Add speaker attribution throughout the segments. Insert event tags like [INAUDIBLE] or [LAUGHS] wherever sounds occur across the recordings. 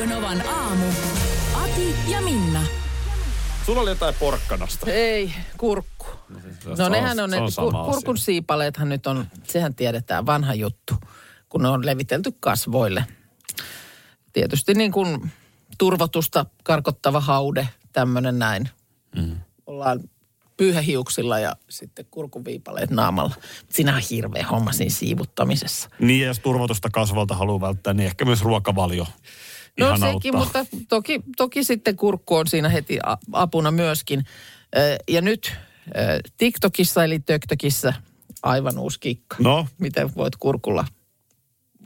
Speaker 1: Radio Novan aamu. Ati ja Minna.
Speaker 2: Sulla oli jotain porkkanasta.
Speaker 3: Ei, kurkku.
Speaker 2: Se
Speaker 3: No
Speaker 2: on-
Speaker 3: nehän on,
Speaker 2: se
Speaker 3: ne,
Speaker 2: on
Speaker 3: kur, kurkun
Speaker 2: asia.
Speaker 3: siipaleethan nyt on, sehän tiedetään, vanha juttu, kun ne on levitelty kasvoille. Tietysti niin kuin turvotusta karkottava haude, tämmöinen näin. Mm. Ollaan pyyhähiuksilla ja sitten kurkuviipaleet naamalla. Siinä on hirveä homma siinä siivuttamisessa.
Speaker 2: Niin, ja jos turvotusta kasvalta haluaa välttää, niin ehkä myös ruokavalio
Speaker 3: No
Speaker 2: ihan
Speaker 3: sekin,
Speaker 2: auttaa.
Speaker 3: mutta toki, toki sitten kurkku on siinä heti apuna myöskin. Ja nyt TikTokissa eli TökTökissä aivan uusi kikka.
Speaker 2: No,
Speaker 3: Miten voit kurkulla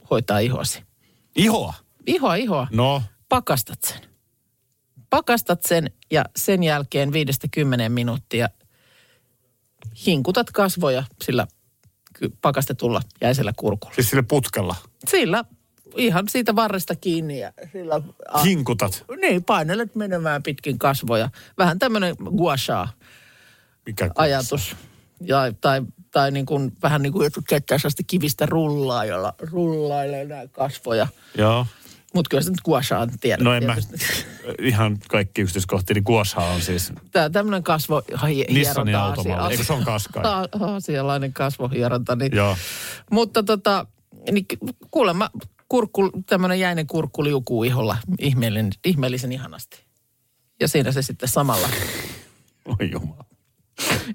Speaker 3: hoitaa ihoasi?
Speaker 2: ihoa.
Speaker 3: Ihoa, ihoa.
Speaker 2: No,
Speaker 3: Pakastat sen. Pakastat sen ja sen jälkeen viidestä kymmeneen minuuttia hinkutat kasvoja sillä pakastetulla jäisellä kurkulla.
Speaker 2: siis sille putkella.
Speaker 3: Sillä ihan siitä varresta kiinni ja sillä... a-
Speaker 2: Hinkutat.
Speaker 3: Niin, painelet menemään pitkin kasvoja. Vähän tämmöinen gua sha
Speaker 2: Mikä
Speaker 3: ajatus. Ja, tai, tai niin kuin, vähän niin kuin jotkut kivistä rullaa, jolla rullailee näin kasvoja.
Speaker 2: Joo.
Speaker 3: Mutta kyllä sä nyt gua shaan tiedät.
Speaker 2: No en mä [LAUGHS] ihan kaikki yksityiskohtia, niin Guasha on siis
Speaker 3: Tää tämmöinen kasvo
Speaker 2: Nissanin automalli. Eikö se on Qashqai?
Speaker 3: Aasialainen [LAUGHS] kasvohieronta. Niin.
Speaker 2: Joo.
Speaker 3: Mutta tota, niin kuulemma kurkku, tämmöinen jäinen kurkku liukuu iholla ihmeellinen, ihmeellisen ihanasti. Ja siinä se sitten samalla.
Speaker 2: Oi jumala.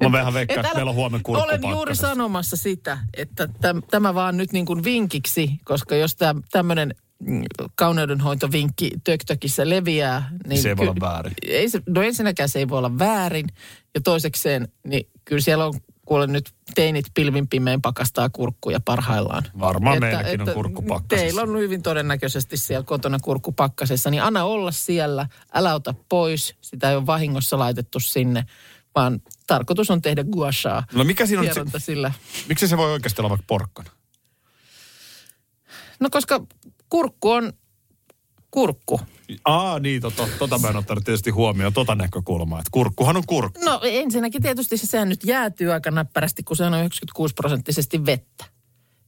Speaker 2: Mä vähän veikkaan,
Speaker 3: Et
Speaker 2: että meillä on huomenna kurkku
Speaker 3: Olen juuri sanomassa sitä, että täm, tämä vaan nyt niin kuin vinkiksi, koska jos tämmöinen mm, kauneudenhoitovinkki töktökissä leviää, niin...
Speaker 2: Se ei voi
Speaker 3: ky-
Speaker 2: olla väärin.
Speaker 3: Ei se, no ensinnäkään se ei voi olla väärin. Ja toisekseen, niin kyllä siellä on kuule nyt teinit pilvin pimein pakastaa kurkkuja parhaillaan.
Speaker 2: Varmaan meilläkin on kurkku pakkasessa.
Speaker 3: Teillä on hyvin todennäköisesti siellä kotona kurkku pakkasessa, niin anna olla siellä, älä ota pois. Sitä ei ole vahingossa laitettu sinne, vaan tarkoitus on tehdä gua sha.
Speaker 2: No mikä siinä on se,
Speaker 3: sillä.
Speaker 2: miksi se voi oikeasti olla vaikka porkkana?
Speaker 3: No koska kurkku on kurkku.
Speaker 2: Aa, niin, tota, tota mä en ottanut tietysti huomioon, tota näkökulmaa, että kurkkuhan on kurkku.
Speaker 3: No ensinnäkin tietysti se sehän nyt jäätyy aika näppärästi, kun se on 96 prosenttisesti vettä.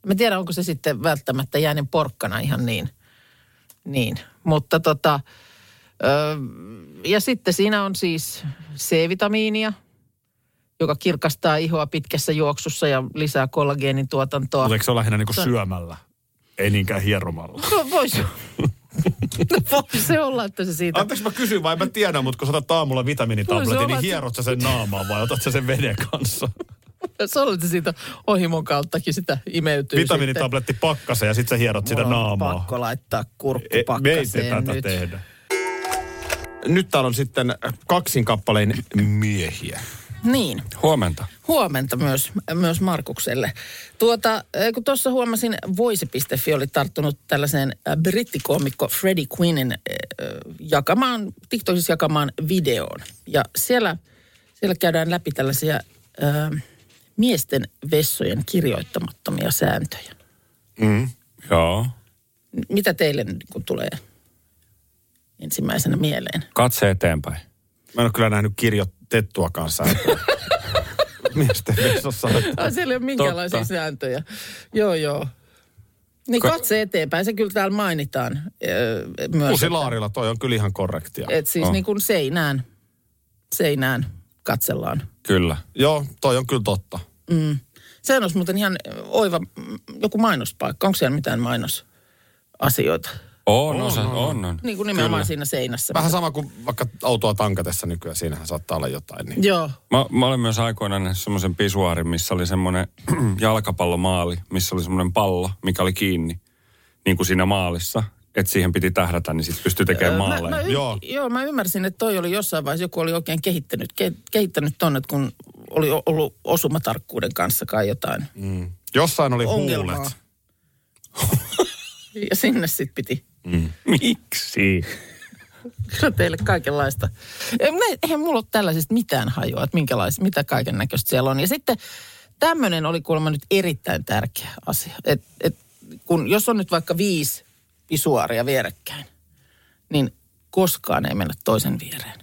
Speaker 3: Mä tiedän, onko se sitten välttämättä jäänen porkkana ihan niin. Niin, mutta tota, ö, ja sitten siinä on siis C-vitamiinia, joka kirkastaa ihoa pitkässä juoksussa ja lisää kollageenin tuotantoa.
Speaker 2: Mutta eikö se ole lähinnä niinku syömällä, ei niinkään hieromalla?
Speaker 3: No, Voisi [LAUGHS] no, voi se olla, että se siitä...
Speaker 2: Anteeksi mä kysyn, vai mä tiedän, mutta kun sä otat aamulla vitamiinitabletin, niin hierot sä sen naamaan vai otat sä sen veden kanssa? [LAUGHS]
Speaker 3: Se oli että siitä ohimon kauttakin sitä imeytyy
Speaker 2: Vitamiinitabletti pakkaseen ja sit sä hierot sitä
Speaker 3: Mulla on
Speaker 2: naamaa.
Speaker 3: pakko laittaa kurkku
Speaker 2: E, me ei
Speaker 3: pakkaseen
Speaker 2: tätä
Speaker 3: nyt.
Speaker 2: tehdä. Nyt täällä on sitten kaksin kappaleen miehiä.
Speaker 3: Niin,
Speaker 4: Huomenta.
Speaker 3: huomenta myös, myös Markukselle. Tuota, eh, kun tuossa huomasin, voise.fi oli tarttunut tällaiseen äh, brittikoomikko Freddie Quinnin äh, jakamaan, TikTokissa jakamaan videoon. Ja siellä, siellä käydään läpi tällaisia äh, miesten vessojen kirjoittamattomia sääntöjä.
Speaker 4: Joo.
Speaker 3: M- Mitä teille nyt kun tulee ensimmäisenä mieleen?
Speaker 4: Katse eteenpäin.
Speaker 2: Mä en ole kyllä nähnyt kirjoitettua kanssa. [LAUGHS] Miesten vessassa.
Speaker 3: Ai, siellä ei ole minkäänlaisia
Speaker 4: Totta.
Speaker 3: sääntöjä. Joo, joo. Niin
Speaker 4: Ka-
Speaker 3: katse eteenpäin, se kyllä täällä mainitaan öö, myös.
Speaker 2: Kusilaarilla toi on kyllä ihan korrektia.
Speaker 3: Et siis
Speaker 4: On.
Speaker 3: niin kuin seinään, seinään katsellaan.
Speaker 4: Kyllä.
Speaker 2: Joo, toi on kyllä totta.
Speaker 3: Mm. Sehän olisi muuten ihan oiva joku mainospaikka. Onko siellä mitään mainosasioita?
Speaker 4: On, on, on. on, on.
Speaker 3: Niin kuin nimenomaan
Speaker 4: Kyllä.
Speaker 3: siinä seinässä.
Speaker 2: Vähän sama kuin vaikka autoa tankatessa nykyään, siinähän saattaa olla jotain. Niin.
Speaker 3: Joo.
Speaker 4: Mä, mä olen myös aikoinaan nähnyt semmoisen pisuaarin, missä oli semmoinen [CLEARS THROAT] jalkapallomaali, missä oli semmoinen pallo, mikä oli kiinni, niin kuin siinä maalissa. Että siihen piti tähdätä, niin sitten pystyi tekemään
Speaker 3: Mä,
Speaker 4: maaleja.
Speaker 3: mä, y-
Speaker 2: Joo.
Speaker 3: joo, mä ymmärsin, että toi oli jossain vaiheessa, joku oli oikein kehittänyt, ke, kehittänyt tonne, että kun oli o- ollut osumatarkkuuden kanssa kai jotain
Speaker 2: Mm. Jossain oli
Speaker 3: ongelmaa.
Speaker 2: huulet. [LAUGHS]
Speaker 3: ja sinne sitten piti
Speaker 2: Miksi?
Speaker 3: Kyllä teille kaikenlaista. Ei, Eihän mulla ole tällaisista mitään hajua, että minkälaista, mitä kaiken näköistä siellä on. Ja sitten tämmöinen oli kuulemma nyt erittäin tärkeä asia. Et, et, kun, jos on nyt vaikka viisi pisuaaria vierekkäin, niin koskaan ei mennä toisen viereen.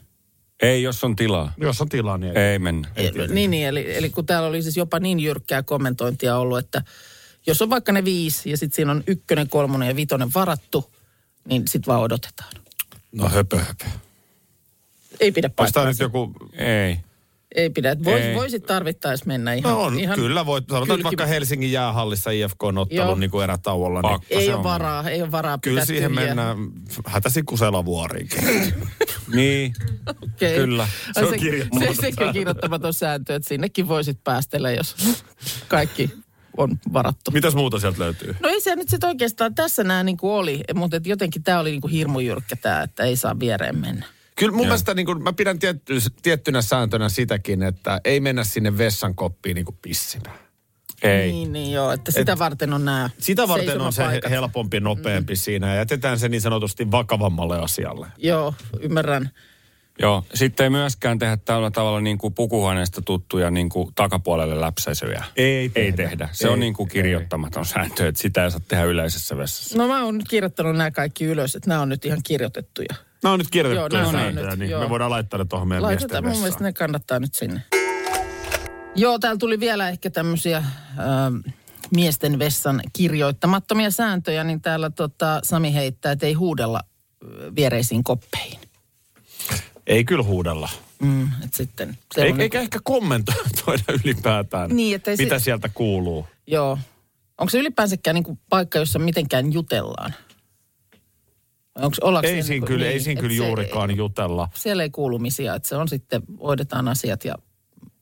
Speaker 4: Ei, jos on tilaa.
Speaker 2: Jos on tilaa, niin
Speaker 4: Ei mennä.
Speaker 3: Ei, niin, niin eli, eli kun täällä oli siis jopa niin jyrkkää kommentointia ollut, että jos on vaikka ne viisi ja sitten siinä on ykkönen, kolmonen ja vitonen varattu, niin sitten vaan odotetaan.
Speaker 2: No höpö höpö.
Speaker 3: Ei pidä paikkaansa.
Speaker 2: nyt joku...
Speaker 4: Ei.
Speaker 3: Ei pidä. Vois,
Speaker 4: Ei.
Speaker 3: voisit tarvittaessa mennä ihan...
Speaker 2: No on,
Speaker 3: ihan
Speaker 2: kyllä voit. Sanotaan
Speaker 3: kylki-
Speaker 2: vaikka Helsingin jäähallissa IFK on ottanut niin kuin erätauolla. Niin
Speaker 3: Ei
Speaker 4: se
Speaker 3: ole
Speaker 4: on.
Speaker 3: varaa, ei ole varaa
Speaker 2: kyllä
Speaker 3: pitää
Speaker 2: siihen
Speaker 3: tyhjiä.
Speaker 2: mennään hätäsikusella vuoriinkin. [LAUGHS]
Speaker 4: Niin.
Speaker 3: Okei.
Speaker 4: Kyllä.
Speaker 3: Se on
Speaker 2: Se on kirjoittamaton
Speaker 3: se, sekin kirjoittamaton sääntö, että sinnekin voisit päästellä, jos kaikki on varattu.
Speaker 2: Mitäs muuta sieltä löytyy?
Speaker 3: No ei se nyt sitten oikeastaan tässä nämä niin kuin oli, mutta et jotenkin tämä oli niin kuin hirmu jyrkkä tämä, että ei saa viereen mennä.
Speaker 2: Kyllä mun mielestä niin kuin, mä pidän tietty, tiettynä sääntönä sitäkin, että ei mennä sinne vessan koppiin niin kuin pissimään.
Speaker 4: Ei.
Speaker 3: Niin, niin joo, että sitä varten on nämä
Speaker 2: Sitä varten on se helpompi nopeampi mm. siinä ja jätetään se niin sanotusti vakavammalle asialle.
Speaker 3: Joo, ymmärrän.
Speaker 4: Joo. Sitten ei myöskään tehdä tällä tavalla niin kuin pukuhuoneesta tuttuja niin kuin takapuolelle läpsäisyjä.
Speaker 2: Ei
Speaker 4: Ei
Speaker 2: tehdä.
Speaker 4: tehdä. Se
Speaker 2: Ei,
Speaker 4: on niin kuin kirjoittamaton sääntö, että sitä ei saa tehdä yleisessä vessassa.
Speaker 3: No mä oon nyt kirjoittanut nämä kaikki ylös, että nämä on nyt ihan kirjoitettuja.
Speaker 2: Nämä on nyt kirjoitettu
Speaker 3: Joo,
Speaker 2: sääntöjä,
Speaker 3: nyt,
Speaker 2: niin
Speaker 3: joo.
Speaker 2: me voidaan laittaa ne tuohon meidän
Speaker 3: Laitetaan, mun
Speaker 2: miesten
Speaker 3: mielestä ne kannattaa nyt sinne. Joo, täällä tuli vielä ehkä tämmöisiä ähm, miesten vessan kirjoittamattomia sääntöjä, niin täällä tota, Sami heittää, että ei huudella ö, viereisiin koppeihin.
Speaker 2: Ei kyllä huudella.
Speaker 3: Mm, et sitten, se
Speaker 2: Ei,
Speaker 3: on
Speaker 2: eikä ehkä kommentoida [LAUGHS] ylipäätään,
Speaker 3: Niin, se-
Speaker 2: mitä sieltä kuuluu.
Speaker 3: Joo. Onko se ylipäänsäkään niin kuin paikka, jossa mitenkään jutellaan? Onko, ollaanko
Speaker 2: Ei siinä
Speaker 3: niin kuin-
Speaker 2: kyllä, ei
Speaker 3: niin,
Speaker 2: siinä
Speaker 3: et
Speaker 2: kyllä
Speaker 3: se-
Speaker 2: juurikaan jutella.
Speaker 3: Siellä ei kuulumisia, että se on sitten, hoidetaan asiat ja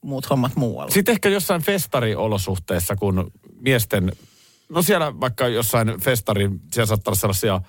Speaker 3: muut hommat muualla.
Speaker 2: Sitten ehkä jossain festariolosuhteissa, kun miesten, no siellä vaikka jossain festari, siellä saattaa olla sellaisia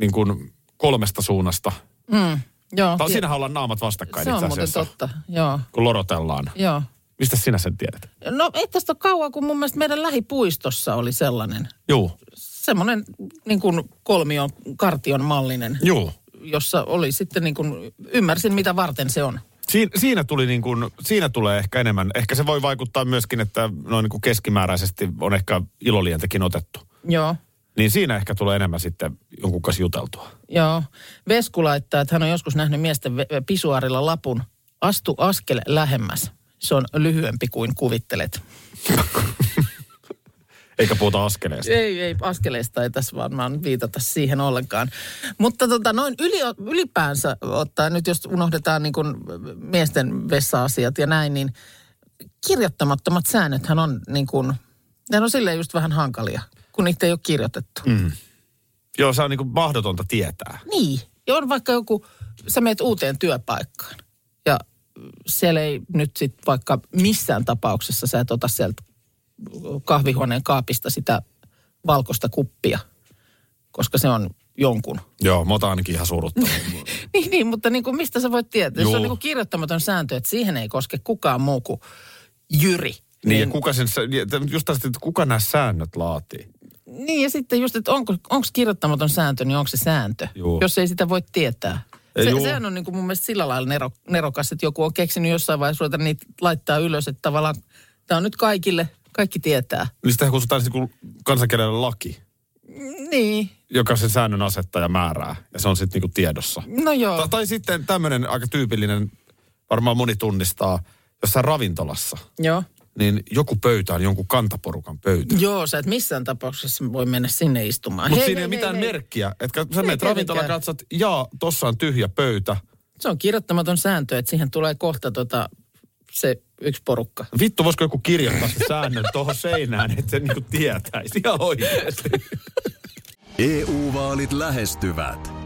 Speaker 2: niin kuin kolmesta suunnasta.
Speaker 3: Mm, joo.
Speaker 2: Tai siinähän ollaan naamat vastakkain
Speaker 3: se
Speaker 2: itse
Speaker 3: on muuten totta, joo.
Speaker 2: kun lorotellaan.
Speaker 3: joo.
Speaker 2: Mistä sinä sen tiedät?
Speaker 3: No ei tästä ole kauan, kun mun mielestä meidän lähipuistossa oli sellainen,
Speaker 2: Juu,
Speaker 3: semmoinen niin kuin kolmion, kartion mallinen,
Speaker 2: juu.
Speaker 3: jossa oli sitten niin kuin, ymmärsin mitä varten se on.
Speaker 2: Siin, siinä, tuli niin kuin, siinä tulee ehkä enemmän. Ehkä se voi vaikuttaa myöskin, että noin niin kuin keskimääräisesti on ehkä ilolientäkin otettu.
Speaker 3: Joo.
Speaker 2: Niin siinä ehkä tulee enemmän sitten jonkun kanssa juteltua.
Speaker 3: Joo. Vesku laittaa, että hän on joskus nähnyt miesten pisuarilla lapun. Astu askel lähemmäs. Se on lyhyempi kuin kuvittelet. [LAUGHS]
Speaker 2: Eikä puhuta askeleesta.
Speaker 3: Ei, ei, askeleista ei tässä varmaan viitata siihen ollenkaan. Mutta tota, noin yli, ylipäänsä ottaa, nyt jos unohdetaan niin kuin miesten vessa-asiat ja näin, niin kirjoittamattomat säännöthän on niin kuin, ne on silleen just vähän hankalia, kun niitä ei ole kirjoitettu. Mm.
Speaker 2: Joo, se on niin kuin mahdotonta tietää.
Speaker 3: Niin, ja on vaikka joku, sä meet uuteen työpaikkaan ja siellä ei nyt sit vaikka missään tapauksessa sä et ota sieltä kahvihuoneen kaapista sitä valkoista kuppia, koska se on jonkun.
Speaker 2: Joo, mä otan ainakin ihan suruttanut. [LAUGHS]
Speaker 3: Niin, niin mutta niin kuin mistä sä voit tietää? Jos se
Speaker 2: Juu.
Speaker 3: on niin kuin kirjoittamaton sääntö, että siihen ei koske kukaan muu kuin Jyri.
Speaker 2: niin, ja kuka sen, just tästä, että kuka nämä säännöt laatii?
Speaker 3: Niin ja sitten just, että onko, onko kirjoittamaton sääntö, niin onko se sääntö,
Speaker 2: Juu.
Speaker 3: jos ei sitä voi tietää. Se, sehän on niin kuin mun mielestä sillä lailla nero, nerokas, että joku on keksinyt jossain vaiheessa ruveta niitä laittaa ylös, että tavallaan tämä on nyt kaikille, kaikki tietää.
Speaker 2: Niin sitä kutsutaan niin kansankielellä laki,
Speaker 3: Niin,
Speaker 2: joka sen säännön asettaa ja määrää. Ja se on sitten niin tiedossa.
Speaker 3: no joo.
Speaker 2: Tai, tai sitten tämmöinen aika tyypillinen, varmaan moni tunnistaa, jossain ravintolassa,
Speaker 3: Joo.
Speaker 2: Niin joku pöytä on jonkun kantaporukan pöytä.
Speaker 3: Joo, sä et missään tapauksessa voi mennä sinne istumaan.
Speaker 2: Mutta siinä ei
Speaker 3: hei,
Speaker 2: ole mitään
Speaker 3: hei,
Speaker 2: merkkiä. Että sä menet ravintola katsot, jaa, tossa on tyhjä pöytä.
Speaker 3: Se on kirjoittamaton sääntö, että siihen tulee kohta tota, se yksi porukka.
Speaker 2: Vittu, voisiko joku kirjoittaa se säännön tuohon seinään, että se niinku tietäisi ihan oikeasti. [LAUGHS]
Speaker 5: EU-vaalit lähestyvät.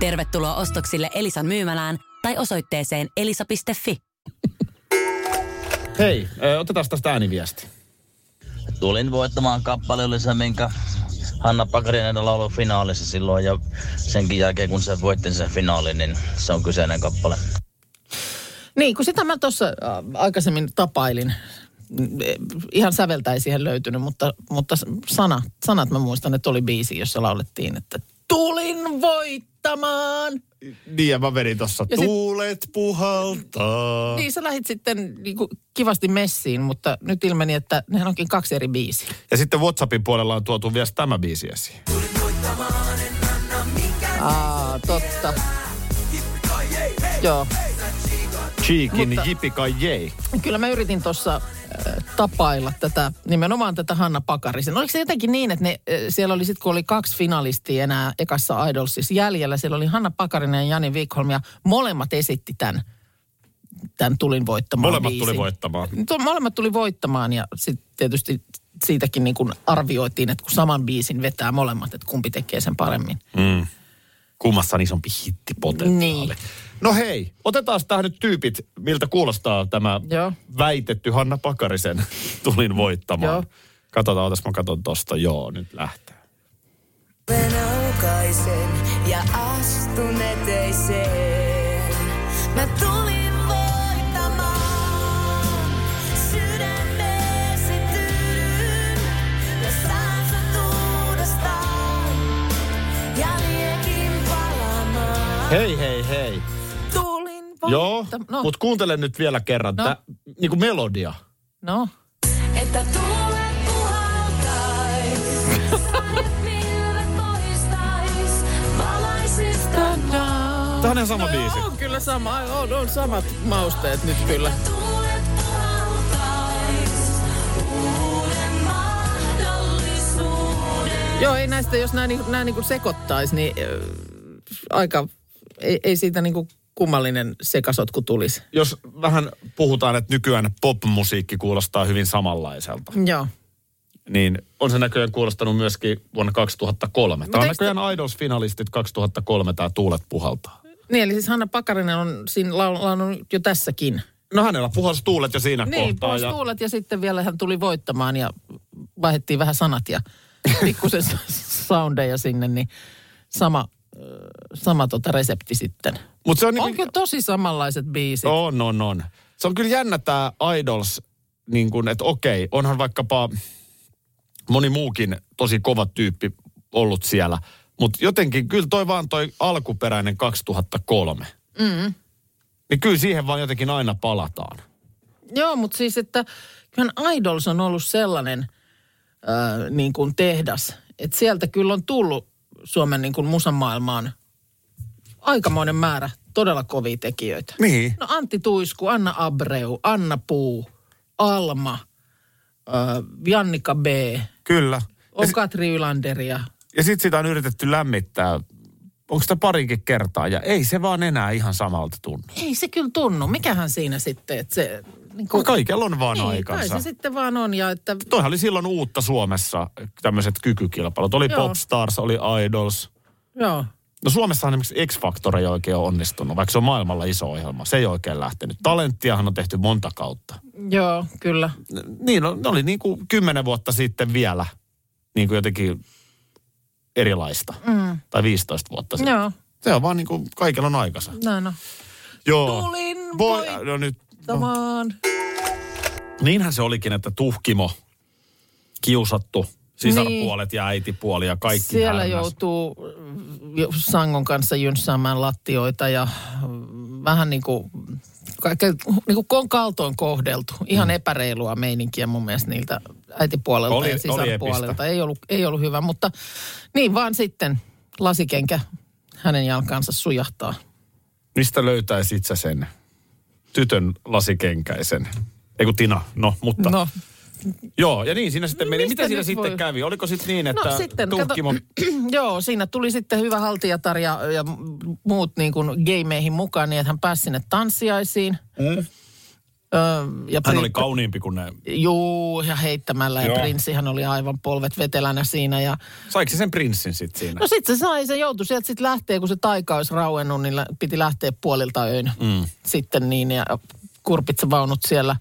Speaker 6: Tervetuloa ostoksille Elisan myymälään tai osoitteeseen elisa.fi.
Speaker 2: Hei, otetaan tästä ääniviesti.
Speaker 7: Tulin voittamaan kappale oli se, minkä Hanna Pakarinen laulu finaalissa silloin ja senkin jälkeen kun se voitti sen finaalin, niin se on kyseinen kappale.
Speaker 3: Niin, kun sitä mä tuossa aikaisemmin tapailin. Ihan säveltä ei siihen löytynyt, mutta, mutta sana, sanat mä muistan, että oli biisi, jossa laulettiin, että tulin voittamaan.
Speaker 2: Niin, ja mä vedin tossa,
Speaker 3: Ja sit-
Speaker 2: tuulet puhaltaa.
Speaker 3: Niin, sä lähit sitten niin kuin kivasti messiin, mutta nyt ilmeni, että nehän onkin kaksi eri biisiä.
Speaker 2: Ja sitten Whatsappin puolella on tuotu vielä tämä biisi esiin.
Speaker 3: Aa, totta. Joo.
Speaker 2: Cheekin Jipika Jei.
Speaker 3: Kyllä mä yritin tuossa tapailla tätä, nimenomaan tätä Hanna Pakarisen. Oliko se jotenkin niin, että ne, äh, siellä oli sitten, kun oli kaksi finalistia enää ekassa Idolsissa jäljellä, siellä oli Hanna Pakarinen ja Jani Wikholm ja molemmat esitti tämän, tämän tulin voittamaan
Speaker 2: Molemmat
Speaker 3: biisin.
Speaker 2: tuli voittamaan.
Speaker 3: Molemmat tuli voittamaan ja sitten tietysti siitäkin niin kuin arvioitiin, että kun saman biisin vetää molemmat, että kumpi tekee sen paremmin.
Speaker 2: Mm. Kummassa on isompi hittipotentiaali.
Speaker 3: Niin.
Speaker 2: No hei, otetaan tähän nyt tyypit, miltä kuulostaa tämä
Speaker 3: Joo.
Speaker 2: väitetty Hanna Pakarisen [LAUGHS] tulin voittamaan.
Speaker 3: Joo.
Speaker 2: Katsotaan, otas mä katon tosta. Joo, nyt lähtee.
Speaker 8: aukaisen ja astun eteiseen. Mä tulin voittamaan, sydämeesi tyydyn ja saan sut uudestaan.
Speaker 2: Hei, hei, hei.
Speaker 3: Tulin
Speaker 2: Joo.
Speaker 3: No,
Speaker 2: mutta kuuntele nyt vielä kerran.
Speaker 3: No.
Speaker 2: Tää, niin kuin melodia.
Speaker 3: no.
Speaker 8: Että tuulet puhaltais, poistais.
Speaker 2: Tämä on ihan sama biisi.
Speaker 3: On kyllä sama, on, on samat mausteet nyt kyllä. Joo, ei näistä, jos nämä, niin- nämä niin sekoittaisi, niin äh, aika, ei, ei siitä niin kuin kummallinen sekasotku tulisi.
Speaker 2: Jos vähän puhutaan, että nykyään popmusiikki kuulostaa hyvin samanlaiselta,
Speaker 3: Joo.
Speaker 2: niin on se näköjään kuulostanut myöskin vuonna 2003. Tämä on
Speaker 3: eikö te-
Speaker 2: näköjään Idols-finalistit 2003, tämä Tuulet puhaltaa.
Speaker 3: Niin, eli siis Hanna Pakarinen on siinä lau- laulunut jo tässäkin.
Speaker 2: No hänellä puhalsi tuulet jo siinä
Speaker 3: Niin,
Speaker 2: kohtaa.
Speaker 3: pois
Speaker 2: Ja,
Speaker 3: tuulet ja sitten vielä hän tuli voittamaan ja vaihdettiin vähän sanat ja pikkusen [LAUGHS] soundeja sinne, niin sama, sama tota resepti sitten.
Speaker 2: mutta se on, niin,
Speaker 3: tosi samanlaiset biisit.
Speaker 2: on, on, on. Se on kyllä jännä tämä Idols, niin kuin, että okei, onhan vaikkapa moni muukin tosi kova tyyppi ollut siellä. Mutta jotenkin kyllä toi vaan toi alkuperäinen 2003.
Speaker 3: Mm.
Speaker 2: Niin kyllä siihen vaan jotenkin aina palataan.
Speaker 3: Joo, mutta siis, että kyllähän Idols on ollut sellainen äh, niin kuin tehdas, että sieltä kyllä on tullut Suomen niin kuin musamaailmaan aikamoinen määrä todella kovia tekijöitä.
Speaker 2: Niin.
Speaker 3: No Antti Tuisku, Anna Abreu, Anna Puu, Alma, äh, Jannika B,
Speaker 2: Kyllä.
Speaker 3: on
Speaker 2: Ja,
Speaker 3: Katri Ylander ja
Speaker 2: ja sitten sitä on yritetty lämmittää. Onko sitä parinkin kertaa? Ja ei se vaan enää ihan samalta tunnu.
Speaker 3: ei se kyllä tunnu. Mikähän siinä sitten, että se... Niin
Speaker 2: Kun kaikella on vaan
Speaker 3: niin,
Speaker 2: aikansa.
Speaker 3: kai se sitten vaan on ja että...
Speaker 2: Toihan oli silloin uutta Suomessa, tämmöiset kykykilpailut. Oli
Speaker 3: Joo.
Speaker 2: Popstars, oli Idols.
Speaker 3: Joo.
Speaker 2: No Suomessahan esimerkiksi X-Factor ei oikein ole onnistunut, vaikka se on maailmalla iso ohjelma. Se ei oikein lähtenyt. Talenttiahan on tehty monta kautta.
Speaker 3: Joo, kyllä.
Speaker 2: Niin, no, ne oli niin kuin kymmenen vuotta sitten vielä niin kuin jotenkin erilaista.
Speaker 3: Mm.
Speaker 2: Tai 15 vuotta sitten.
Speaker 3: Joo,
Speaker 2: Se on vaan niin kuin kaikella on aikansa.
Speaker 3: näin on.
Speaker 2: Joo.
Speaker 3: Tulin
Speaker 2: Voi, no nyt,
Speaker 3: voittamaan.
Speaker 2: niinhän se olikin, että tuhkimo, kiusattu, sisarpuolet ja äitipuoli ja kaikki
Speaker 3: Niin. Siellä
Speaker 2: härnäs.
Speaker 3: joutuu jo sangon kanssa jynssäämään lattioita ja vähän niin kuin, kaikke, niin kuin on kaltoin kohdeltu. Ihan mm. epäreilua meininkiä mun mielestä niiltä äitipuolelta
Speaker 2: Oli-
Speaker 3: ja sisarpuolelta. Ei ollut, ei ollut hyvä, mutta niin vaan sitten lasikenkä hänen jalkansa sujahtaa.
Speaker 2: Mistä löytäisit sä sen tytön lasikenkäisen? Ei kun Tina, no mutta.
Speaker 3: No,
Speaker 2: Joo, ja niin siinä sitten meni.
Speaker 3: Mistä
Speaker 2: Mitä siinä sitten
Speaker 3: voi-
Speaker 2: kävi? Oliko sitten niin, että
Speaker 3: no sitten, kato,
Speaker 2: tuhkimo... [CLEARS THROAT]
Speaker 3: joo, siinä tuli sitten hyvä haltijatar ja, ja muut niin kuin gameihin mukaan, niin että hän pääsi sinne tanssiaisiin. Mm. Öö, ja
Speaker 2: Hän
Speaker 3: pri-
Speaker 2: oli kauniimpi kuin ne.
Speaker 3: Juu, ja heittämällä. Ja
Speaker 2: Joo.
Speaker 3: prinssihän oli aivan polvet vetelänä siinä. Ja,
Speaker 2: Saiko se sen prinssin sitten siinä?
Speaker 3: no sitten se sai, se joutui sieltä sitten lähteä, kun se taika olisi rauennut, niin piti lähteä puolilta öin. Mm. Sitten niin, ja kurpitsavaunut siellä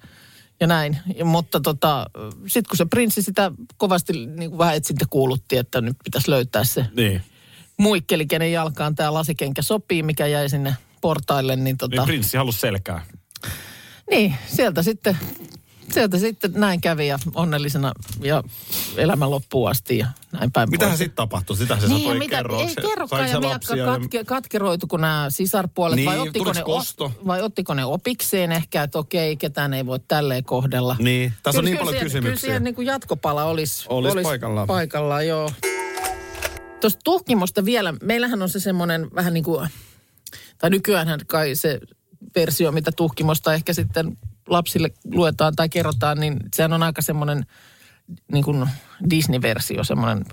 Speaker 3: ja näin. Ja, mutta tota, sitten kun se prinssi sitä kovasti niin kuin vähän etsintä kuulutti, että nyt pitäisi löytää se
Speaker 2: Niin.
Speaker 3: muikkeli, kenen jalkaan tämä lasikenkä sopii, mikä jäi sinne portaille, niin tota...
Speaker 2: Niin prinssi halusi selkää.
Speaker 3: Niin, sieltä sitten, sieltä sitten näin kävi ja onnellisena ja elämän loppuun asti ja näin päin
Speaker 2: Mitähän sitten tapahtui? Sitähän se
Speaker 3: Niin,
Speaker 2: satoi
Speaker 3: mitä,
Speaker 2: kerro.
Speaker 3: ei kerrokaan ja Miakka katke, katkeroituko nämä sisarpuolet vai,
Speaker 2: Niin,
Speaker 3: ottiko ne,
Speaker 2: kosto?
Speaker 3: vai ottiko ne opikseen ehkä, että okei, ketään ei voi tälleen kohdella.
Speaker 2: Niin, tässä on niin
Speaker 3: kyllä
Speaker 2: paljon
Speaker 3: siihen-
Speaker 2: kysymyksiä.
Speaker 3: Kyllä siihen niin kuin jatkopala olisi,
Speaker 2: Olisi paikallaan.
Speaker 3: paikallaan, joo. Tuosta tuhkimosta vielä, meillähän on se semmoinen vähän niin kuin, tai nykyäänhän kai se versio, mitä tuhkimosta ehkä sitten lapsille luetaan tai kerrotaan, niin sehän on aika semmoinen niin Disney-versio, semmoinen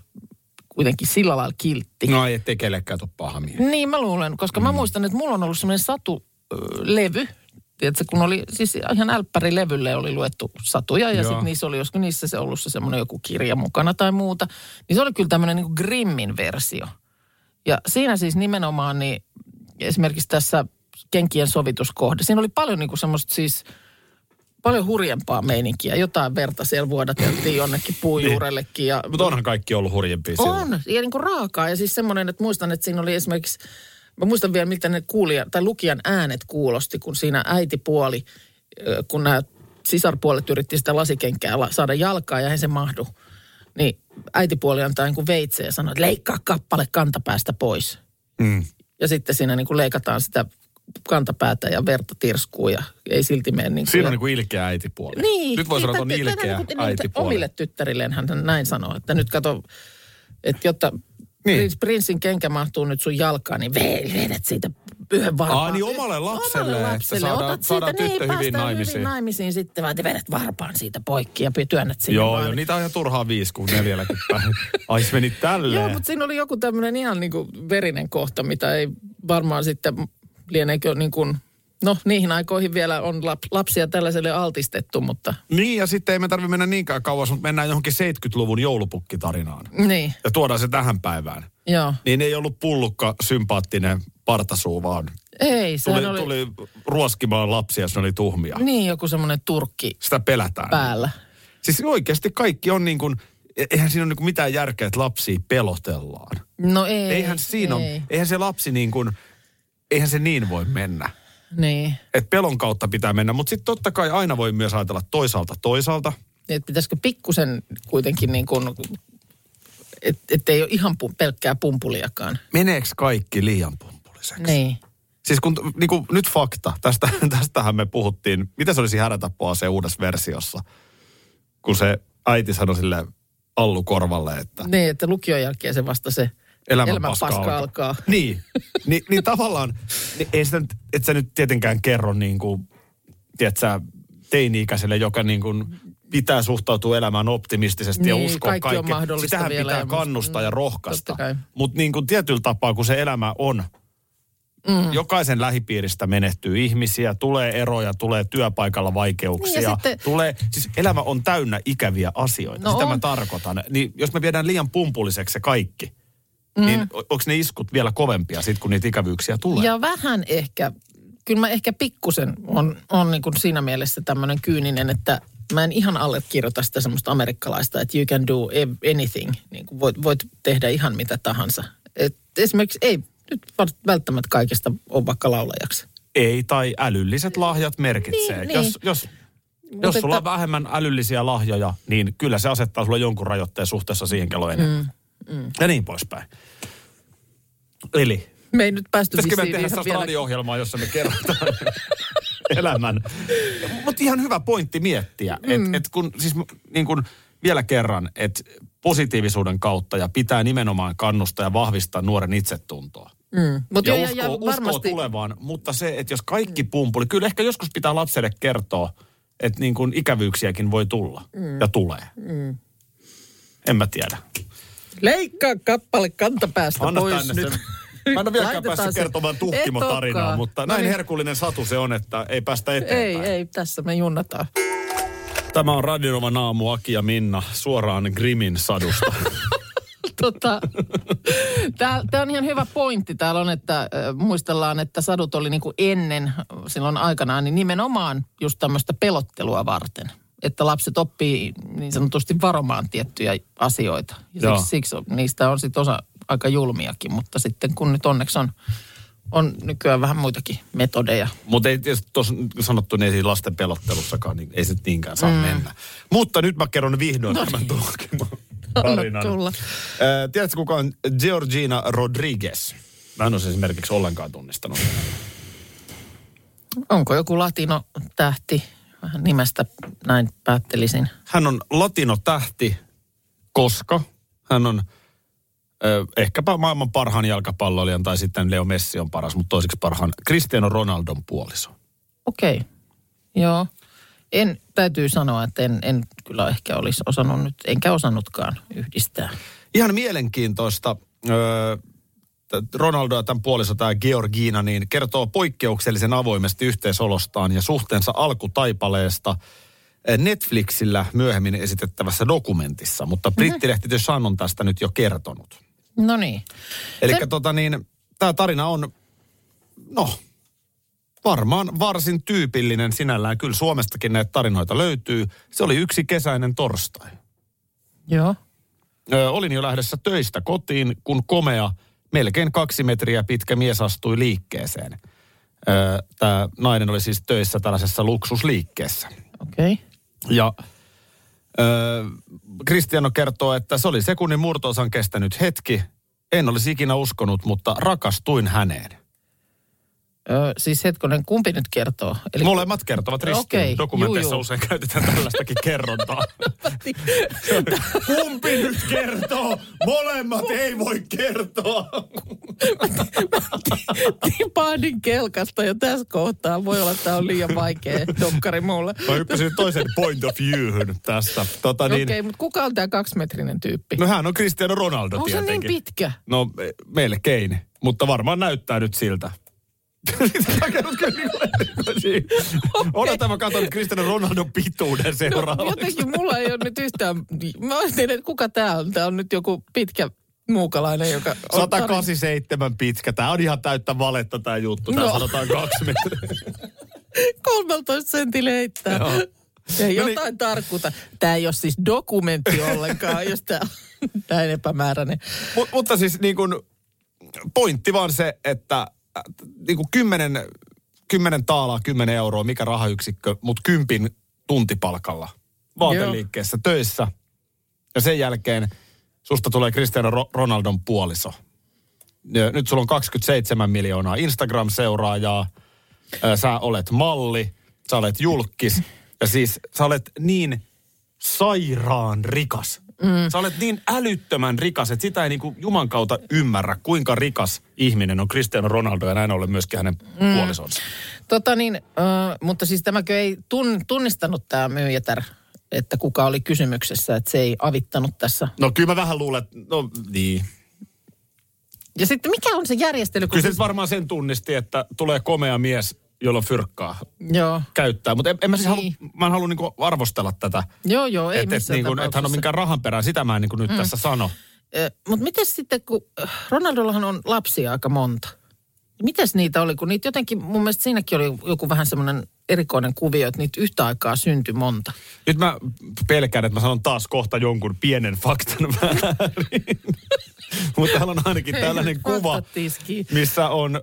Speaker 3: kuitenkin sillä lailla kiltti.
Speaker 2: No ei, ettei kellekään tule paha mieli.
Speaker 3: Niin mä luulen, koska mä muistan, että mulla on ollut semmoinen satulevy. Tiedätkö, kun oli siis ihan älppärilevylle oli luettu satuja ja sitten niissä oli, joskus niissä se ollut se semmoinen joku kirja mukana tai muuta. Niin se oli kyllä tämmöinen niin Grimmin versio. Ja siinä siis nimenomaan niin esimerkiksi tässä kenkien sovituskohde, siinä oli paljon niin kuin semmoista siis paljon hurjempaa meininkiä. Jotain verta siellä vuodateltiin jonnekin puujuurellekin. Ja
Speaker 2: Mutta onhan kaikki ollut hurjempia silloin.
Speaker 3: on, ja niin kuin raakaa. Ja siis semmoinen, että muistan, että siinä oli esimerkiksi, mä muistan vielä, miltä ne kuulija, tai lukijan äänet kuulosti, kun siinä äitipuoli, kun nämä sisarpuolet yritti sitä lasikenkää la- saada jalkaa ja ei se mahdu. Niin äitipuoli antaa niin kuin veitsen ja sanoo, että leikkaa kappale kantapäästä pois.
Speaker 2: Mm.
Speaker 3: Ja sitten siinä niin kuin leikataan sitä kantapäätä ja verta tirskuu ja ei silti mene niin kuin.
Speaker 2: Siinä on niin kuin ilkeä äitipuoli.
Speaker 3: Niin.
Speaker 2: Nyt voi sanoa, että on ilkeä
Speaker 3: niin kuin-
Speaker 2: äitipuoli.
Speaker 3: Omille tyttärilleen hän näin sanoo, että nyt kato, että jotta
Speaker 2: Niin.
Speaker 3: niin. prinssin kenkä mahtuu nyt sun jalkaan, niin ve- vedät siitä yhden varpaan.
Speaker 2: Aa, niin omalle lapselle,
Speaker 3: Omalle
Speaker 2: että
Speaker 3: lapselle.
Speaker 2: saadaan-
Speaker 3: Otat
Speaker 2: saadaan
Speaker 3: siitä,
Speaker 2: tyttö
Speaker 3: niin,
Speaker 2: hyvin naimisiin.
Speaker 3: Hyvin naimisiin sitten, vaan vedät varpaan siitä poikki ja työnnät sinne
Speaker 2: Joo, joo, niitä on ihan turhaa viisi, kun neljälläkin päin. [LAUGHS] Ai se meni tälleen.
Speaker 3: Joo, mutta siinä oli joku tämmöinen ihan niin kuin verinen kohta, mitä ei varmaan sitten lieneekö niin kuin, no niihin aikoihin vielä on lap- lapsia tällaiselle altistettu, mutta
Speaker 2: Niin, ja sitten ei me tarvitse mennä niinkään kauas, mutta mennään johonkin 70-luvun joulupukkitarinaan.
Speaker 3: niin,
Speaker 2: Ja tuodaan se tähän päivään.
Speaker 3: joo.
Speaker 2: Niin ei ollut pullukka sympaattinen partasuu, vaan
Speaker 3: Ei, sehän
Speaker 2: tuli,
Speaker 3: oli,
Speaker 2: tuli ruoskimaan lapsia, jos ne oli tuhmia.
Speaker 3: niin joku semmoinen turkki
Speaker 2: Sitä pelätään.
Speaker 3: päällä.
Speaker 2: Siis oikeasti kaikki on niin kuin, eihän siinä ole niin kuin mitään järkeä, että lapsia pelotellaan.
Speaker 3: No ei.
Speaker 2: eihän siinä
Speaker 3: ei.
Speaker 2: ole, eihän se lapsi niin kuin, eihän se niin voi mennä.
Speaker 3: Niin.
Speaker 2: Että pelon kautta pitää mennä, mutta sitten totta kai aina voi myös ajatella toisaalta toisaalta.
Speaker 3: Niin, että pitäisikö pikkusen kuitenkin niin kuin, et, et ei ole ihan pu, pelkkää pumpuliakaan.
Speaker 2: Meneekö kaikki liian pumpuliseksi?
Speaker 3: Niin.
Speaker 2: Siis kun, niin kuin, nyt fakta, tästä, [LAUGHS] tästähän me puhuttiin, mitä se olisi härätappoa se uudessa versiossa, kun se äiti sanoi sille Allu Korvalle, että
Speaker 3: Niin, että lukion jälkeen se vasta se
Speaker 2: elämän,
Speaker 3: elämän
Speaker 2: paska,
Speaker 3: paska
Speaker 2: alkaa.
Speaker 3: alkaa. [LAUGHS]
Speaker 2: Niin, niin, niin tavallaan, niin ei sitä, et sä nyt tietenkään kerro niin kuin, tiedät sä, teini-ikäiselle, joka niin kuin pitää suhtautua elämään optimistisesti ja
Speaker 3: Niin,
Speaker 2: uskoa
Speaker 3: kaikki on
Speaker 2: kaikkeen.
Speaker 3: mahdollista
Speaker 2: Sitähän
Speaker 3: vielä
Speaker 2: pitää
Speaker 3: ja
Speaker 2: kannustaa ja
Speaker 3: mm,
Speaker 2: rohkaista. Mutta niin kuin tietyllä tapaa, kun se elämä on, mm. jokaisen lähipiiristä menehtyy ihmisiä, tulee eroja, tulee työpaikalla vaikeuksia.
Speaker 3: Niin ja sitten-
Speaker 2: tulee, siis elämä on täynnä ikäviä asioita.
Speaker 3: No
Speaker 2: Sitä mä
Speaker 3: on.
Speaker 2: tarkoitan. Niin jos me viedään liian pumpuliseksi se kaikki, mm. niin onko ne iskut vielä kovempia sitten, kun niitä ikävyyksiä tulee?
Speaker 3: Ja vähän ehkä, kyllä mä ehkä pikkusen on, on niin kuin siinä mielessä tämmöinen kyyninen, että mä en ihan allekirjoita sitä semmoista amerikkalaista, että you can do anything. Niin kuin voit, voit tehdä ihan mitä tahansa. Et esimerkiksi ei nyt välttämättä kaikesta ole vaikka laulajaksi.
Speaker 2: Ei, tai älylliset lahjat merkitsee.
Speaker 3: Niin,
Speaker 2: jos,
Speaker 3: niin.
Speaker 2: jos,
Speaker 3: Mut
Speaker 2: jos sulla
Speaker 3: että-
Speaker 2: on vähemmän älyllisiä lahjoja, niin kyllä se asettaa sulle jonkun rajoitteen suhteessa siihen, kello enemmän. Mm, mm. Ja niin poispäin. Eli
Speaker 3: Me ei nyt päästy
Speaker 2: Pitäisikö me tehdä sellaista radio-ohjelmaa, jossa me kerrotaan [LAUGHS] elämän. Mutta ihan hyvä pointti miettiä, mm. että et kun siis niin kun vielä kerran, että positiivisuuden kautta ja pitää nimenomaan kannustaa ja vahvistaa nuoren itsetuntoa.
Speaker 3: Mm. Mut
Speaker 2: ja,
Speaker 3: joo,
Speaker 2: uskoo,
Speaker 3: ja, ja
Speaker 2: uskoo
Speaker 3: varmasti,
Speaker 2: tulevaan. Mutta se, että jos kaikki pumpuli, kyllä ehkä joskus pitää lapselle kertoa, että niin kuin ikävyyksiäkin voi tulla
Speaker 3: Mm.
Speaker 2: ja tulee.
Speaker 3: Mm.
Speaker 2: En mä tiedä.
Speaker 3: Leikkaa kappale kantapäästä
Speaker 2: Anna
Speaker 3: pois
Speaker 2: tänne
Speaker 3: nyt.
Speaker 2: sen. Mä en ole vieläkään päässyt
Speaker 3: se-
Speaker 2: kertomaan tuhkimotarinaa, mutta
Speaker 3: No
Speaker 2: näin
Speaker 3: niin.
Speaker 2: herkullinen satu se on, että ei päästä
Speaker 3: Ei,
Speaker 2: eteenpäin.
Speaker 3: ei, tässä me junnataan.
Speaker 2: Tämä on Radionovan aamu Aki ja Minna suoraan Grimin sadusta. [LAUGHS]
Speaker 3: tota, Tämä on ihan hyvä pointti. Täällä on, että äh, muistellaan, että sadut oli niinku ennen silloin aikanaan, niin nimenomaan just tämmöistä pelottelua varten. Että lapset oppii niin sanotusti varomaan tiettyjä asioita. Ja
Speaker 2: Joo.
Speaker 3: siksi, siksi on- niistä on sitten osa aika julmiakin, mutta sitten kun nyt onneksi on, on nykyään vähän muitakin metodeja.
Speaker 2: Mutta ei tietysti tuossa sanottu, niin ei lasten pelottelussakaan, niin ei se niinkään saa mm. mennä. Mutta nyt mä kerron vihdoin
Speaker 3: No
Speaker 2: tämän tuhkimon [LAUGHS]
Speaker 3: Anna
Speaker 2: tarinan.
Speaker 3: tulla.
Speaker 2: Äh, tiedätkö kuka on Georgina Rodriguez? Mä en ole esimerkiksi ollenkaan tunnistanut.
Speaker 3: Onko joku latino tähti? Vähän nimestä näin päättelisin.
Speaker 2: Hän on latino-tähti, koska hän on ö, ehkäpä maailman parhaan jalkapalloilijan tai sitten Leo Messi on paras, mutta toiseksi parhaan Cristiano Ronaldon puoliso.
Speaker 3: Okei, joo. En, täytyy sanoa, että en, en kyllä ehkä olisi osannut nyt, enkä osannutkaan yhdistää.
Speaker 2: Ihan mielenkiintoista. Öö, Ronaldo ja tämän puoliso, tämä Georgina, niin kertoo poikkeuksellisen avoimesti yhteisolostaan ja suhteensa alkutaipaleesta eh, Netflixillä myöhemmin esitettävässä dokumentissa, mutta brittilehti The Sun on tästä nyt jo kertonut.
Speaker 3: No niin.
Speaker 2: Eli
Speaker 3: Se-
Speaker 2: tota niin, tämä tarina on, no, varmaan varsin tyypillinen sinällään. Kyllä Suomestakin näitä tarinoita löytyy. Se oli yksi kesäinen torstai.
Speaker 3: Joo.
Speaker 2: Ö, olin jo lähdössä töistä kotiin, kun komea, melkein kaksi metriä pitkä mies astui liikkeeseen. Tämä nainen oli siis töissä tällaisessa luksusliikkeessä.
Speaker 3: Okei. Okay.
Speaker 2: Ja ö, Cristiano kertoo, että se oli sekunnin murtoosan kestänyt hetki. En olisi ikinä uskonut, mutta rakastuin häneen.
Speaker 3: Ö, siis hetkonen, kumpi nyt kertoo?
Speaker 2: Eli... Molemmat kertovat ristiin.
Speaker 3: Okei,
Speaker 2: Okay, Dokumenteissa
Speaker 3: juu, juu.
Speaker 2: usein käytetään tällaistakin kerrontaa. [LAUGHS] Kumpi nyt kertoo? Molemmat ei voi kertoa. [LAUGHS]
Speaker 3: Tipahdin kelkasta jo tässä kohtaa. Voi olla, että tämä on liian vaikea dokkari mulle.
Speaker 2: Mä hyppäsin toisen point of viewhyn tässä. Tota
Speaker 3: Okei,
Speaker 2: niin,
Speaker 3: okay, mutta kuka on tämä kaksimetrinen tyyppi?
Speaker 2: No hän on Cristiano Ronaldo
Speaker 3: on se niin
Speaker 2: tietenkin.
Speaker 3: pitkä?
Speaker 2: No me- melkein, mutta varmaan näyttää nyt siltä. Sä kerrot kyllä niin. Odota, mä katson Cristiano Ronaldon pituuden
Speaker 3: No,
Speaker 2: seuraavaksi.
Speaker 3: jotenkin mulla ei ole nyt yhtään... Mä ajattelin, että kuka tämä on. Tämä on nyt joku pitkä muukalainen, joka... on
Speaker 2: 187 pitkä. Tää on ihan täyttä valetta tää juttu. Tää
Speaker 3: No.
Speaker 2: sanotaan kaksi metriä. [LAUGHS]
Speaker 3: 13 sentillä heittää.
Speaker 2: Joo.
Speaker 3: Ei
Speaker 2: No niin.
Speaker 3: jotain tarkkuutta. Tämä ei ole siis dokumentti ollenkaan, jos tämä on näin epämääräinen.
Speaker 2: Mut, mutta siis niin kuin, pointti vaan se, että niin kuin kymmenen, kymmenen taalaa, kymmenen euroa, mikä rahayksikkö, mutta kympin tuntipalkalla vaateliikkeessä töissä. Ja sen jälkeen susta tulee Cristiano Ro- Ronaldon puoliso. Nyt sulla on 27 miljoonaa Instagram-seuraajaa. Sä olet malli, sä olet julkis. Ja siis sä olet niin sairaan rikas. Mm. Sä olet niin älyttömän rikas, että sitä ei niinku Juman kautta ymmärrä, kuinka rikas ihminen on Cristiano Ronaldo ja näin ollen myöskin hänen mm. puolisonsa.
Speaker 3: Tota niin, äh, mutta siis tämäkö ei tun, tunnistanut tämä myyjätär, että kuka oli kysymyksessä, että se ei avittanut tässä.
Speaker 2: No kyllä mä vähän luulen, että no niin.
Speaker 3: Ja sitten mikä on se järjestely? Kun
Speaker 2: Kyllä se varmaan sen tunnisti, että tulee komea mies, jolla fyrkkaa
Speaker 3: joo,
Speaker 2: käyttää. Mutta en, en mä siis
Speaker 3: Niin.
Speaker 2: halua, mä en halua niinku arvostella tätä.
Speaker 3: joo, joo, ei
Speaker 2: Että et,
Speaker 3: missään
Speaker 2: niinku, et hän on minkään rahan perään, sitä mä en niinku nyt mm. tässä sano.
Speaker 3: Mutta miten sitten, kun Ronaldollahan on lapsia aika monta. Mites niitä oli, kun niitä jotenkin, mun mielestä siinäkin oli joku vähän semmoinen erikoinen kuvio, että niitä yhtä aikaa syntyi monta.
Speaker 2: Nyt mä pelkään, että mä sanon taas kohta jonkun pienen faktan [LAUGHS] väärin. Mutta täällä on ainakin tällainen kuva, missä on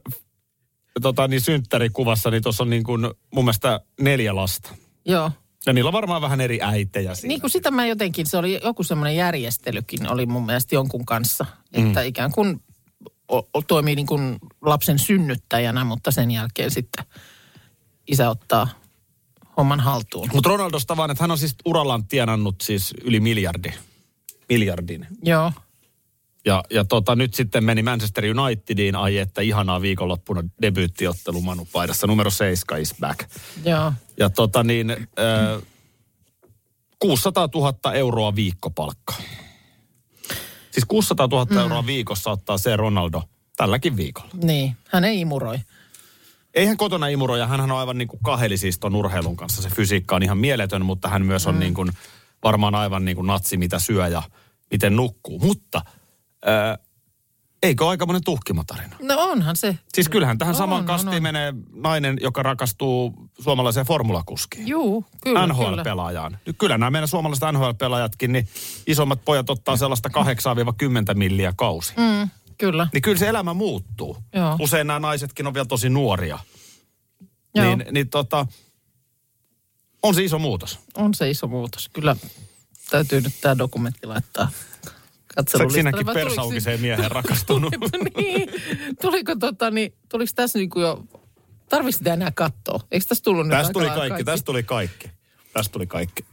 Speaker 2: tota, niin synttärikuvassa, niin tuossa on niin kuin, mun mielestä neljä lasta.
Speaker 3: Joo.
Speaker 2: Ja niillä on varmaan vähän eri äitejä siinä.
Speaker 3: Niin kuin sitä mä jotenkin, se oli joku semmoinen järjestelykin oli mun mielestä jonkun kanssa, että
Speaker 2: Mm.
Speaker 3: ikään kuin o, toimii niin kuin lapsen synnyttäjänä, mutta sen jälkeen sitten isä ottaa homman haltuun.
Speaker 2: Mutta Ronaldosta vaan, että hän on siis urallaan tienannut siis yli miljardi. Miljardin.
Speaker 3: Joo.
Speaker 2: Ja, ja tota, nyt sitten meni Manchester Unitediin, ai että ihanaa viikonloppuna debyyttiottelu Manu paidassa. Numero 7 is back.
Speaker 3: Joo.
Speaker 2: Ja tota niin, äh, 600 000 euroa viikkopalkka. Siis 600 000 mm. euroa viikossa ottaa se Ronaldo tälläkin viikolla.
Speaker 3: Niin, hän ei imuroi.
Speaker 2: Eihän kotona imuroja, hän on aivan niin kuin kaheli siis ton urheilun kanssa. Se fysiikka on ihan mieletön, mutta hän myös on mm. niin kuin varmaan aivan niin kuin natsi, mitä syö ja miten nukkuu. Mutta äh, eikö aika monen tuhkimotarina?
Speaker 3: No onhan se.
Speaker 2: Siis kyllähän tähän
Speaker 3: On,
Speaker 2: samaan
Speaker 3: on,
Speaker 2: kastiin
Speaker 3: on.
Speaker 2: menee nainen, joka rakastuu suomalaiseen formulakuskiin.
Speaker 3: Juu, kyllä, kyllä.
Speaker 2: NHL-pelaajaan. Nyt kyllä nämä meidän suomalaiset NHL-pelaajatkin, niin isommat pojat ottaa sellaista 8-10 milliä kausi.
Speaker 3: Mm, kyllä.
Speaker 2: Niin kyllä se elämä muuttuu.
Speaker 3: Joo.
Speaker 2: Usein nämä naisetkin on vielä tosi nuoria.
Speaker 3: Joo.
Speaker 2: Niin, niin tota, on se iso muutos.
Speaker 3: On se iso muutos. Kyllä täytyy nyt tämä dokumentti laittaa Katselulistalle.
Speaker 2: sinäkin persaukiseen mieheen rakastunut. [LAUGHS]
Speaker 3: niin. Tuliko tota, niin, tuliko tässä niinku jo, tarvitsi sitä enää katsoa? Eikö tässä tullut nyt
Speaker 2: Tästä tuli
Speaker 3: lailla
Speaker 2: kaikki, tästä tuli kaikki. Tästä tuli kaikki.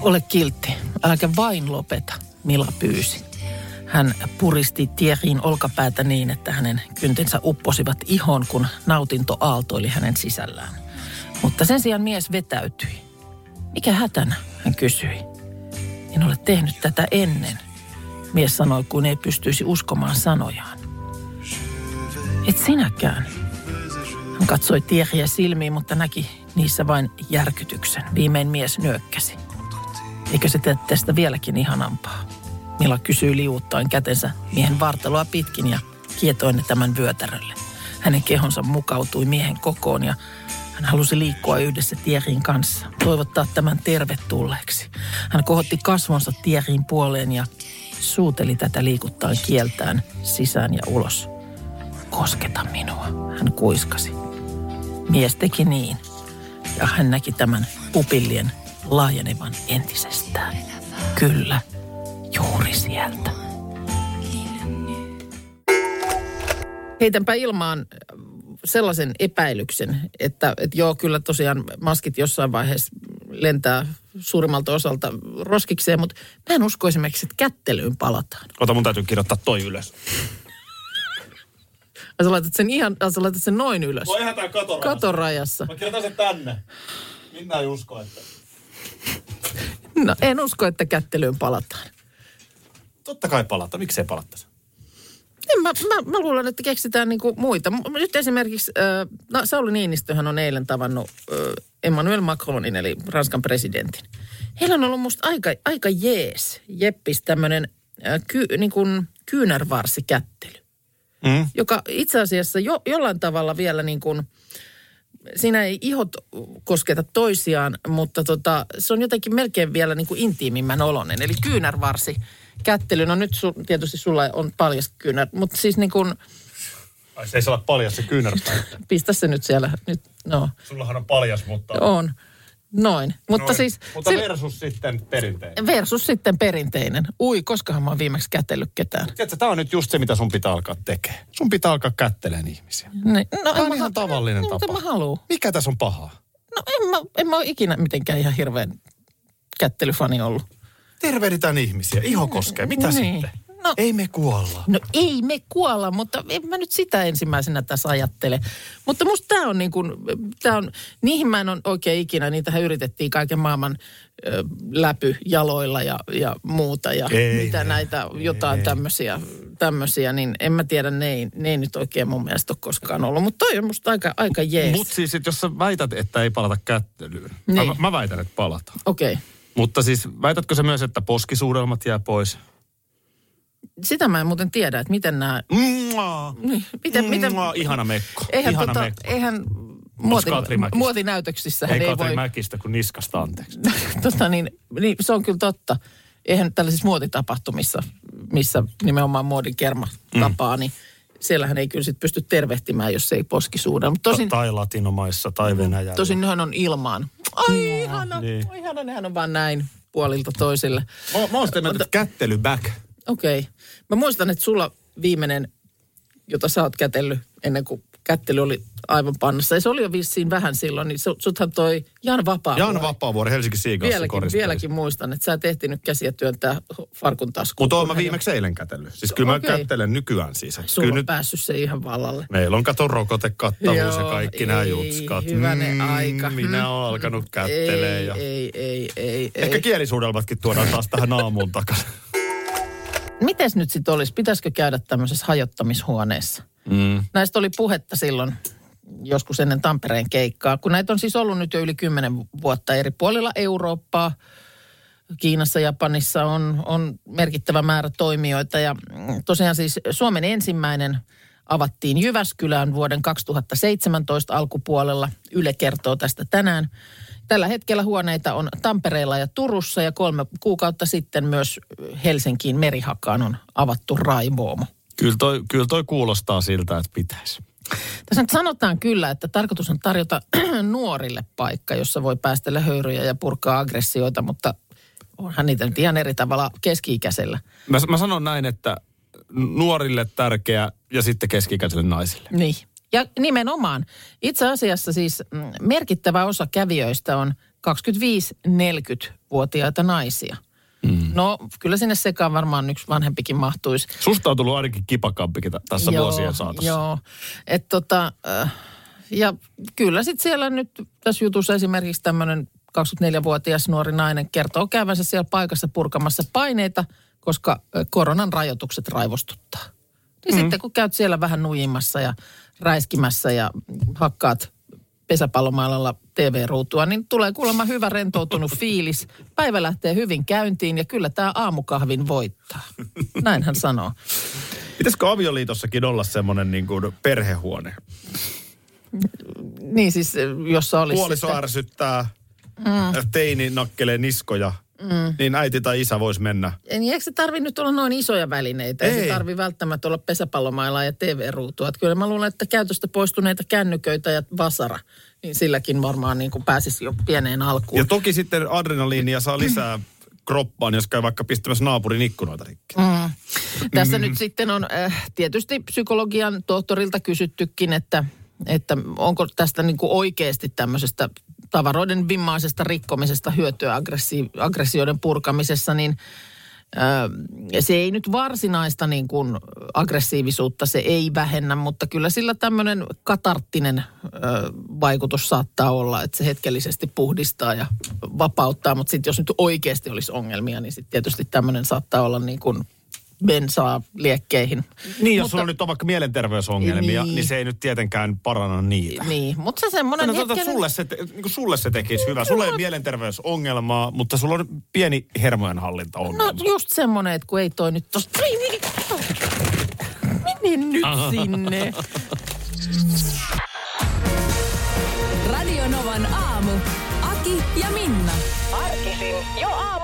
Speaker 3: Ole kiltti, äläkä vain lopeta, Mila pyysi. Hän puristi Thierryin olkapäätä niin, että hänen kyntensä upposivat ihon, kun nautinto aaltoili hänen sisällään. Mutta sen sijaan mies vetäytyi. Mikä hätänä, hän kysyi. En ole tehnyt tätä ennen, mies sanoi, kun ei pystyisi uskomaan sanojaan. Et sinäkään. Hän katsoi Thierryä silmiin, mutta näki niissä vain järkytyksen. Viimein mies nyökkäsi. Eikö se tee tästä vieläkin ihanampaa? Mila kysyi liuuttaen kätensä miehen vartaloa pitkin ja kietoin tämän vyötärölle. Hänen kehonsa mukautui miehen kokoon ja hän halusi liikkua yhdessä Tierin kanssa, toivottaa tämän tervetulleeksi. Hän kohotti kasvonsa Tierin puoleen ja suuteli tätä liikuttaen kieltään sisään ja ulos. Kosketa minua, hän kuiskasi. Mies teki niin, ja hän näki tämän pupillien laajenevan entisestään. Kyllä, juuri sieltä. Heitänpä ilmaan äh, sellaisen epäilyksen, että, että joo, kyllä tosiaan maskit jossain vaiheessa lentää suurimmalta osalta roskikseen, mutta mä en usko esimerkiksi, että kättelyyn palataan.
Speaker 2: Ota, mun täytyy kirjoittaa toi ylös.
Speaker 3: Sä laitat sen ihan, sä laitat sen noin ylös.
Speaker 2: Eihän tää katorajassa.
Speaker 3: Katorajassa.
Speaker 2: Mä kirjoitan sen tänne. Minä ei usko, että...
Speaker 3: No en usko, että kättelyyn palataan.
Speaker 2: Totta kai palata. Miksei palattaisi?
Speaker 3: En, mä, mä, mä luulen, että keksitään niinku muita. Nyt esimerkiksi, no Sauli Niinistöhän on eilen tavannut Emmanuel Macronin, eli Ranskan presidentin. Heillä on ollut musta aika, aika jees, jeppis tämmöinen ky, niin kuin kyynärvarsikättely,
Speaker 2: Mm.
Speaker 3: joka itse asiassa jo, jollain tavalla vielä niin kuin, siinä ei ihot kosketa toisiaan, mutta tota, se on jotenkin melkein vielä niin kuin intiimimmän olonen. Eli kyynärvarsi kättely, no nyt su, tietysti sulla on paljas kyynär, mutta siis niin kuin,
Speaker 2: Ai se ei saa olla paljas se kyynärpää. [LAUGHS]
Speaker 3: pistä se nyt siellä, nyt, no,
Speaker 2: Sullahan on paljas, mutta...
Speaker 3: on. Noin, mutta
Speaker 2: Noin.
Speaker 3: siis
Speaker 2: Mutta
Speaker 3: se-
Speaker 2: versus sitten perinteinen.
Speaker 3: versus sitten perinteinen. Ui, koskahan mä oon viimeksi kätellyt ketään.
Speaker 2: Tiedätkö, tämä on nyt just se, mitä sun pitää alkaa tekemään. Sun pitää alkaa kättelemään ihmisiä.
Speaker 3: Niin, no,
Speaker 2: Tämä on ihan
Speaker 3: ha-
Speaker 2: tavallinen
Speaker 3: no,
Speaker 2: tapa.
Speaker 3: Mutta mä haluun.
Speaker 2: Mikä tässä on pahaa?
Speaker 3: No en mä, en mä ole ikinä mitenkään ihan hirveän kättelyfani ollut.
Speaker 2: Tervehditään ihmisiä. Iho koskee. Mitä
Speaker 3: Niin.
Speaker 2: sitten?
Speaker 3: No-
Speaker 2: Ei me kuolla.
Speaker 3: No ei me kuolla, mutta en mä nyt sitä ensimmäisenä tässä ajattele. Mutta musta tämä on niin kuin, tää on, niihin mä en ole oikein ikinä, niitähän yritettiin kaiken maailman ö, läpy jaloilla ja, ja muuta ja
Speaker 2: Ei
Speaker 3: mitä
Speaker 2: ne,
Speaker 3: näitä, jotain tämmöisiä, tämmöisiä, niin en mä tiedä, ne ei, ne ei nyt oikein mun mielestä ole koskaan ollut. Mutta toi on musta aika, aika jees.
Speaker 2: Mutta siis, jos sä väität, että ei palata kättelyyn.
Speaker 3: Niin.
Speaker 2: Mä, mä väitän, että palataan.
Speaker 3: Okei. Okay.
Speaker 2: Mutta siis väitätkö sä myös, että poskisuudelmat jää pois?
Speaker 3: Sitä mä en muuten tiedä, että miten nämä...
Speaker 2: Mua.
Speaker 3: Niin, miten, miten,
Speaker 2: Mua, ihana mekko.
Speaker 3: eihän,
Speaker 2: ihana
Speaker 3: tota,
Speaker 2: mekko.
Speaker 3: eihän muoti, muotinäytöksissä
Speaker 2: Ei
Speaker 3: ei,
Speaker 2: Katri
Speaker 3: voi...
Speaker 2: Mäkistä kuin niskasta anteeksi. [LAUGHS]
Speaker 3: tota niin, niin, se on kyllä totta. Eihän tällaisissa muotitapahtumissa, missä nimenomaan muodin kerma tapaa, niin siellähän ei kyllä sit pysty tervehtimään, jos ei poskisuudella. Mutta tosin,
Speaker 2: tai latinomaissa tai Venäjällä.
Speaker 3: tosin nehän on ilmaan. Ai ihana,
Speaker 2: niin.
Speaker 3: ihana, nehän on vaan näin puolilta toisille.
Speaker 2: Mä, mä oon sitä mieltä, että kättely back.
Speaker 3: Okei. Okay. Mä muistan, että sulla viimeinen jota sä oot kätellyt ennen kuin kättely oli aivan pannassa. Ja se oli jo vissiin vähän silloin, niin sut- suthan toi Jan Vapaa.
Speaker 2: Jan Vapaavuori Helsinki Seagalsin
Speaker 3: vieläkin, vieläkin muistan, että sä et ehtinyt käsiä työntää farkun taskuun.
Speaker 2: Mutta oon mä viimeksi eilen kätellyt. Siis kyllä mä
Speaker 3: Okei.
Speaker 2: kättelen nykyään siis.
Speaker 3: Sulla
Speaker 2: Kyllä
Speaker 3: on
Speaker 2: nyt
Speaker 3: päässyt se ihan vallalle.
Speaker 2: meillä on kato rokotekattavuus ja kaikki nämä jutskat.
Speaker 3: hyvänen aika.
Speaker 2: Minä oon alkanut kättelee.
Speaker 3: Ei,
Speaker 2: ja...
Speaker 3: ei, ei, ei,
Speaker 2: Ehkä
Speaker 3: ei.
Speaker 2: kielisuudelmatkin tuodaan taas tähän aamuun takaisin.
Speaker 3: Mites nyt sitten olisi? Pitäisikö käydä tämmöisessä hajottamishuoneessa? Mm. Näistä oli puhetta silloin joskus ennen Tampereen keikkaa, kun näitä on siis ollut nyt jo yli kymmenen vuotta eri puolilla Eurooppaa. Kiinassa, Japanissa on, on merkittävä määrä toimijoita ja tosiaan siis Suomen ensimmäinen avattiin Jyväskylään vuoden 2017 alkupuolella. Yle kertoo tästä tänään. Tällä hetkellä huoneita on Tampereella ja Turussa ja kolme kuukautta sitten myös Helsinkiin Merihakaan on avattu Raivoomo.
Speaker 2: Kyllä toi, kyllä toi kuulostaa siltä, että pitäisi.
Speaker 3: Tässä nyt sanotaan kyllä, että tarkoitus on tarjota [CLEARS THROAT] nuorille paikka, jossa voi päästellä höyryjä ja purkaa aggressioita, mutta onhan niitä nyt ihan eri tavalla keski-ikäisellä.
Speaker 2: Mä, mä sanon näin, että nuorille tärkeä ja sitten keski-ikäisille naisille.
Speaker 3: Niin. Ja nimenomaan. Itse asiassa siis mm, merkittävä osa kävijöistä on 25-40-vuotiaita naisia. Mm. No, kyllä sinne sekaan varmaan yksi vanhempikin mahtuisi.
Speaker 2: Susta on tullut ainakin kipakampikin tä- tässä
Speaker 3: Joo,
Speaker 2: vuosien saatossa.
Speaker 3: Joo, että tota, äh, ja kyllä sitten siellä nyt tässä jutussa esimerkiksi tämmöinen 24-vuotias nuori nainen kertoo käyvänsä siellä paikassa purkamassa paineita, koska ö, koronan rajoitukset raivostuttaa. Niin mm. sitten kun käyt siellä vähän nujimassa ja räiskimässä ja hakkaat pesäpallomailalla TV-ruutua, niin tulee kuulemma hyvä rentoutunut fiilis. Päivä lähtee hyvin käyntiin ja kyllä tämä aamukahvin voittaa. Näin hän sanoo.
Speaker 2: Pitäisikö avioliitossakin olla semmoinen niin kuin perhehuone?
Speaker 3: Niin siis, jossa olisi
Speaker 2: Puoliso
Speaker 3: sitten-
Speaker 2: ärsyttää, mm. teini nakkelee niskoja, mm. niin äiti tai isä voisi mennä.
Speaker 3: Niin eikö se tarvi nyt olla noin isoja välineitä? Ei,
Speaker 2: Ei.
Speaker 3: se tarvi välttämättä olla pesäpallomailaa ja TV-ruutua. Että kyllä mä luulen, että käytöstä poistuneita kännyköitä ja vasara, niin silläkin varmaan niin kuin pääsisi jo pieneen alkuun.
Speaker 2: Ja toki sitten adrenaliinia saa lisää kroppaan, jos käy vaikka pistämässä naapurin ikkunoita rikki.
Speaker 3: Mm. Tässä nyt sitten on äh, tietysti psykologian tohtorilta kysyttykin, että, että onko tästä niin kuin oikeasti tämmöisestä tavaroiden vimmaisesta rikkomisesta hyötyä aggressi- aggressioiden purkamisessa, niin Ö, se ei nyt varsinaista niin kuin aggressiivisuutta, se ei vähennä, mutta kyllä sillä tämmöinen katarttinen ö, vaikutus saattaa olla, että se hetkellisesti puhdistaa ja vapauttaa, mutta sitten jos nyt oikeasti olisi ongelmia, niin sitten tietysti tämmöinen saattaa olla niin kuin bensaa liekkeihin.
Speaker 2: Niin, jos
Speaker 3: Mutta-
Speaker 2: sulla nyt on vaikka mielenterveysongelmia,
Speaker 3: Niin.
Speaker 2: niin, se ei nyt tietenkään paranna niitä.
Speaker 3: Niin, mutta se semmoinen
Speaker 2: No, tota, sulle, se, te- niin kuin sulle se tekisi hyvä. Sulla ei ole mielenterveysongelmaa, mutta sulla on pieni hermojenhallintaongelma.
Speaker 3: No just semmoinen, että kun ei toi nyt tosta... Mene nyt sinne.
Speaker 1: Radio Novan aamu. Aki ja Minna.
Speaker 6: Arkisin jo aamu